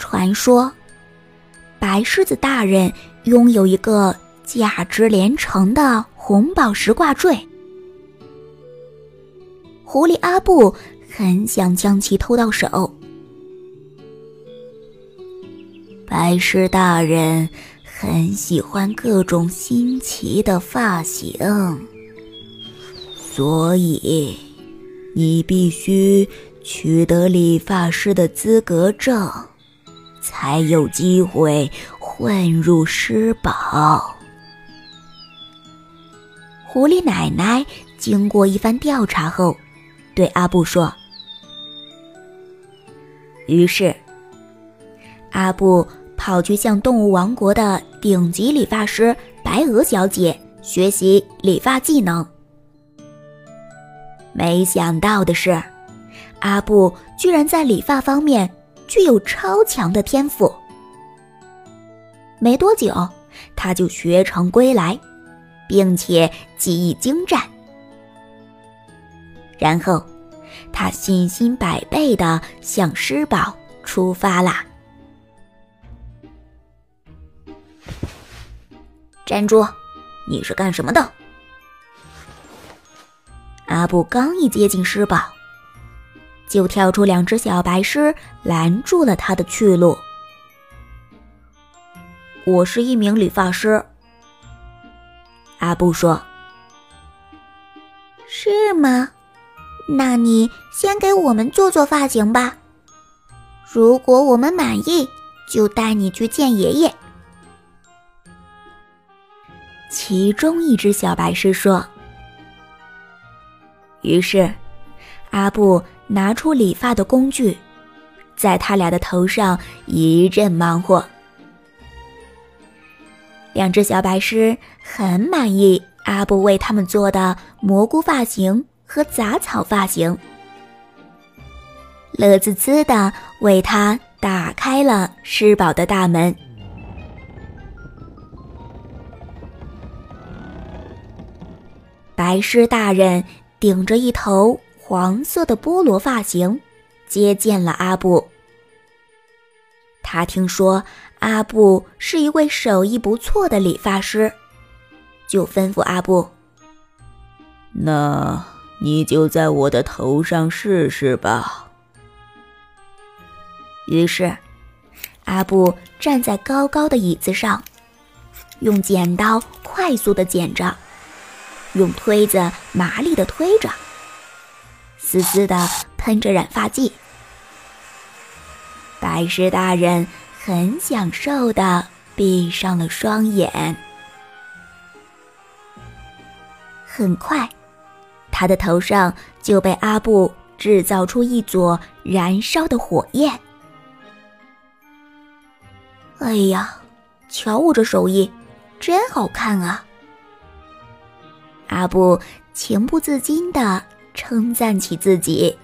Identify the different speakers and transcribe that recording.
Speaker 1: 传说，白狮子大人拥有一个价值连城的红宝石挂坠。狐狸阿布很想将其偷到手。白狮大人很喜欢各种新奇的发型，所以你必须取得理发师的资格证，才有机会混入狮堡。狐狸奶奶经过一番调查后，对阿布说：“于是，阿布。”跑去向动物王国的顶级理发师白鹅小姐学习理发技能。没想到的是，阿布居然在理发方面具有超强的天赋。没多久，他就学成归来，并且技艺精湛。然后，他信心百倍地向狮堡出发啦。站住！你是干什么的？阿布刚一接近狮堡，就跳出两只小白狮，拦住了他的去路。我是一名理发师。阿布说：“是吗？那你先给我们做做发型吧。如果我们满意，就带你去见爷爷。”其中一只小白狮说：“于是，阿布拿出理发的工具，在他俩的头上一阵忙活。两只小白狮很满意阿布为他们做的蘑菇发型和杂草发型，乐滋滋的为他打开了狮堡的大门。”白狮大人顶着一头黄色的菠萝发型，接见了阿布。他听说阿布是一位手艺不错的理发师，就吩咐阿布：“
Speaker 2: 那你就在我的头上试试吧。”
Speaker 1: 于是，阿布站在高高的椅子上，用剪刀快速的剪着。用推子麻利的推着，嘶嘶的喷着染发剂。白狮大人很享受的闭上了双眼。很快，他的头上就被阿布制造出一座燃烧的火焰。哎呀，瞧我这手艺，真好看啊！阿布情不自禁的称赞起自己。